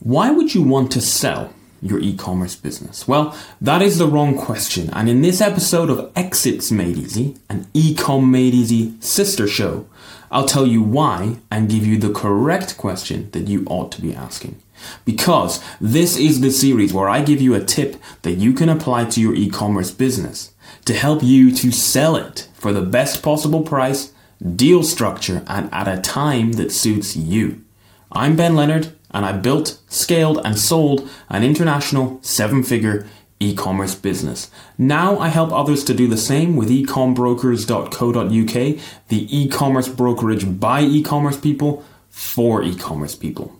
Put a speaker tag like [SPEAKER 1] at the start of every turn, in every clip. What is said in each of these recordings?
[SPEAKER 1] Why would you want to sell your e commerce business? Well, that is the wrong question. And in this episode of Exits Made Easy, an Ecom Made Easy sister show, I'll tell you why and give you the correct question that you ought to be asking. Because this is the series where I give you a tip that you can apply to your e commerce business to help you to sell it for the best possible price, deal structure, and at a time that suits you. I'm Ben Leonard, and I built, scaled, and sold an international seven figure e commerce business. Now I help others to do the same with ecombrokers.co.uk, the e commerce brokerage by e commerce people for e commerce people.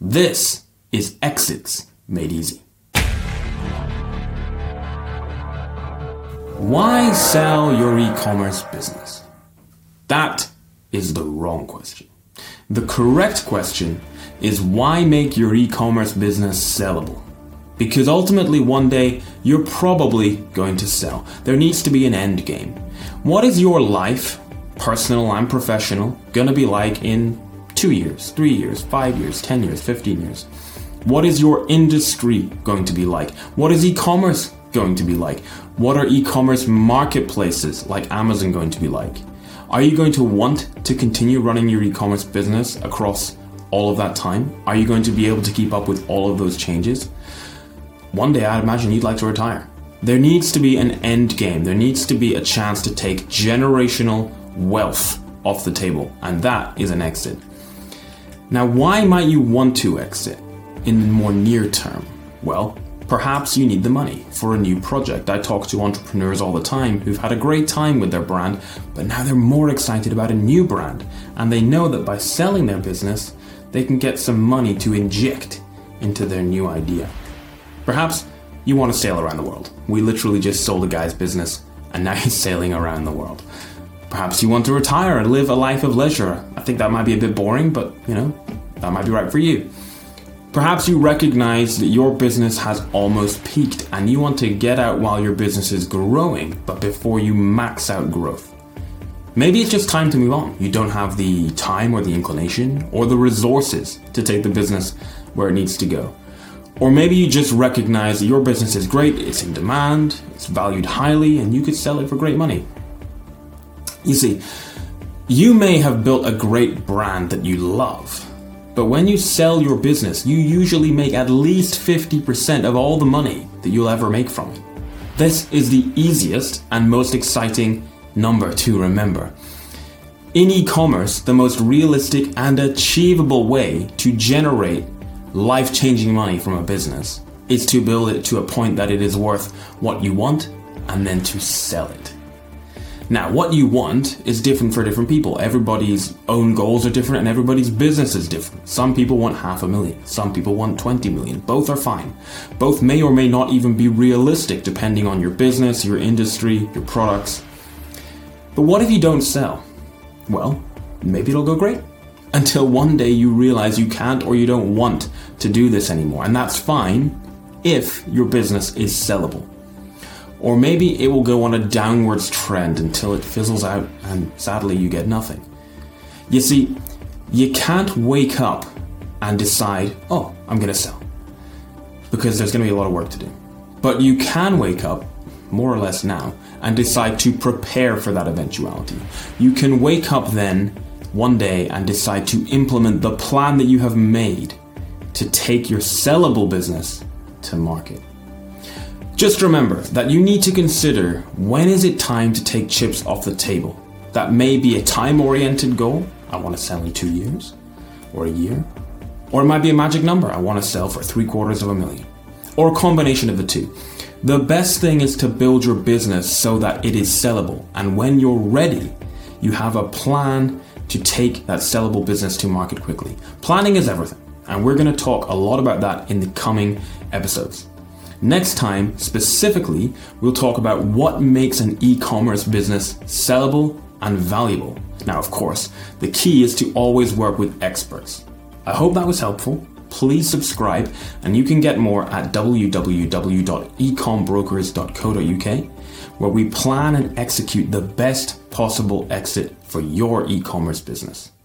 [SPEAKER 1] This is Exits Made Easy. Why sell your e commerce business? That is the wrong question. The correct question is why make your e commerce business sellable? Because ultimately, one day, you're probably going to sell. There needs to be an end game. What is your life, personal and professional, going to be like in two years, three years, five years, 10 years, 15 years? What is your industry going to be like? What is e commerce going to be like? What are e commerce marketplaces like Amazon going to be like? Are you going to want to continue running your e commerce business across all of that time? Are you going to be able to keep up with all of those changes? One day I'd imagine you'd like to retire. There needs to be an end game. There needs to be a chance to take generational wealth off the table, and that is an exit. Now, why might you want to exit in the more near term? Well, perhaps you need the money for a new project. I talk to entrepreneurs all the time who've had a great time with their brand, but now they're more excited about a new brand, and they know that by selling their business, they can get some money to inject into their new idea. Perhaps you want to sail around the world. We literally just sold a guy's business and now he's sailing around the world. Perhaps you want to retire and live a life of leisure. I think that might be a bit boring, but you know, that might be right for you. Perhaps you recognize that your business has almost peaked and you want to get out while your business is growing, but before you max out growth. Maybe it's just time to move on. You don't have the time or the inclination or the resources to take the business where it needs to go. Or maybe you just recognize that your business is great, it's in demand, it's valued highly, and you could sell it for great money. You see, you may have built a great brand that you love, but when you sell your business, you usually make at least 50% of all the money that you'll ever make from it. This is the easiest and most exciting number to remember. In e commerce, the most realistic and achievable way to generate life changing money from a business is to build it to a point that it is worth what you want and then to sell it. Now, what you want is different for different people. Everybody's own goals are different and everybody's business is different. Some people want half a million, some people want 20 million. Both are fine. Both may or may not even be realistic depending on your business, your industry, your products. But what if you don't sell? Well, maybe it'll go great. Until one day you realize you can't or you don't want to do this anymore. And that's fine if your business is sellable. Or maybe it will go on a downwards trend until it fizzles out and sadly you get nothing. You see, you can't wake up and decide, oh, I'm going to sell. Because there's going to be a lot of work to do. But you can wake up, more or less now, and decide to prepare for that eventuality. You can wake up then one day and decide to implement the plan that you have made to take your sellable business to market. Just remember that you need to consider when is it time to take chips off the table. That may be a time oriented goal. I want to sell in two years or a year. Or it might be a magic number. I want to sell for three quarters of a million. Or a combination of the two. The best thing is to build your business so that it is sellable. And when you're ready, you have a plan to take that sellable business to market quickly. Planning is everything. And we're going to talk a lot about that in the coming episodes. Next time, specifically, we'll talk about what makes an e commerce business sellable and valuable. Now, of course, the key is to always work with experts. I hope that was helpful please subscribe and you can get more at www.ecombrokers.co.uk where we plan and execute the best possible exit for your e-commerce business.